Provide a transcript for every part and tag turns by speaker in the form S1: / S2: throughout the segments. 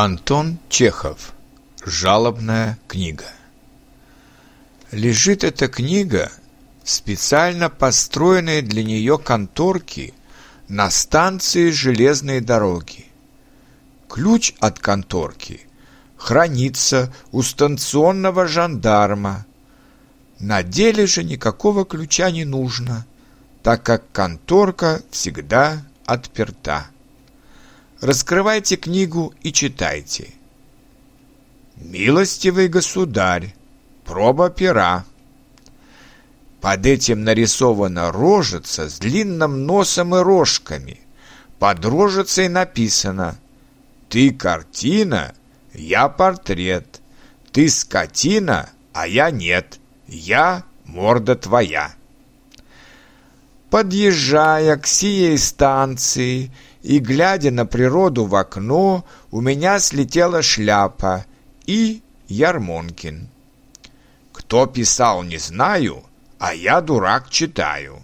S1: Антон Чехов. Жалобная книга. Лежит эта книга в специально построенной для нее конторке на станции железной дороги. Ключ от конторки хранится у станционного жандарма. На деле же никакого ключа не нужно, так как конторка всегда отперта. Раскрывайте книгу и читайте. Милостивый государь, проба пера. Под этим нарисована рожица с длинным носом и рожками. Под рожицей написано «Ты картина, я портрет. Ты скотина, а я нет. Я морда твоя». Подъезжая к сией станции и, глядя на природу в окно, у меня слетела шляпа и Ярмонкин. Кто писал, не знаю, а я, дурак, читаю.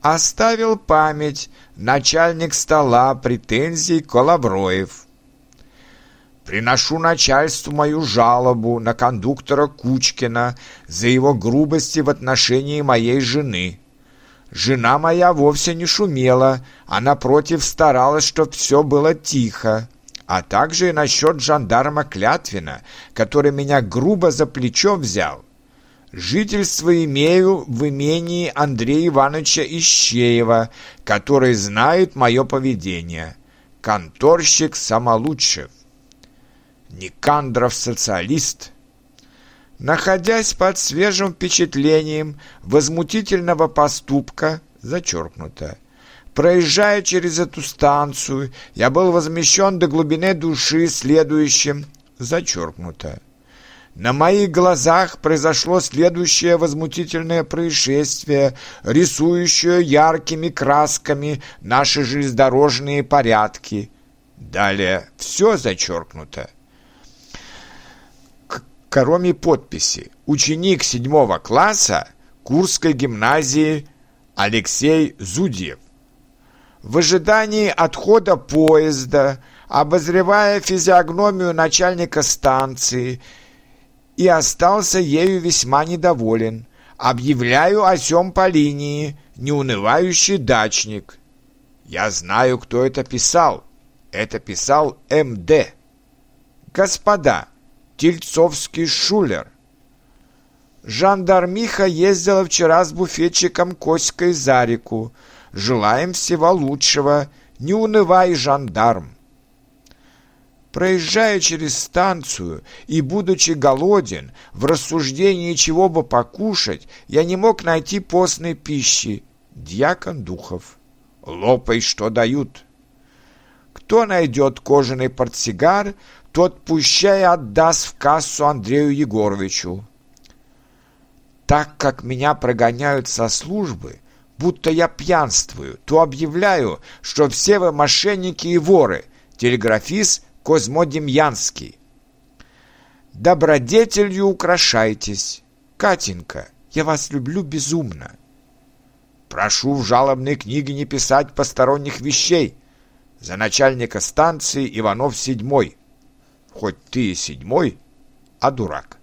S1: Оставил память начальник стола претензий Колоброев. Приношу начальству мою жалобу на кондуктора Кучкина за его грубости в отношении моей жены. Жена моя вовсе не шумела, а напротив старалась, чтоб все было тихо. А также и насчет жандарма Клятвина, который меня грубо за плечо взял. Жительство имею в имении Андрея Ивановича Ищеева, который знает мое поведение. Конторщик Самолучшев. Никандров социалист – находясь под свежим впечатлением возмутительного поступка, зачеркнуто. Проезжая через эту станцию, я был возмещен до глубины души следующим, зачеркнуто. На моих глазах произошло следующее возмутительное происшествие, рисующее яркими красками наши железнодорожные порядки. Далее все зачеркнуто кроме подписи «Ученик седьмого класса Курской гимназии Алексей Зудьев». В ожидании отхода поезда, обозревая физиогномию начальника станции, и остался ею весьма недоволен. Объявляю о сём по линии, неунывающий дачник. Я знаю, кто это писал. Это писал М.Д. Господа, Тельцовский шулер. Жандармиха ездила вчера с буфетчиком Коськой за реку. Желаем всего лучшего. Не унывай, жандарм. Проезжая через станцию и, будучи голоден, в рассуждении чего бы покушать, я не мог найти постной пищи. Дьякон Духов. Лопай, что дают. Кто найдет кожаный портсигар, тот пущай отдаст в кассу Андрею Егоровичу. Так как меня прогоняют со службы, будто я пьянствую, то объявляю, что все вы мошенники и воры. Телеграфист Козьмо Демьянский. Добродетелью украшайтесь. Катенька, я вас люблю безумно. Прошу в жалобной книге не писать посторонних вещей. За начальника станции Иванов седьмой хоть ты и седьмой, а дурак.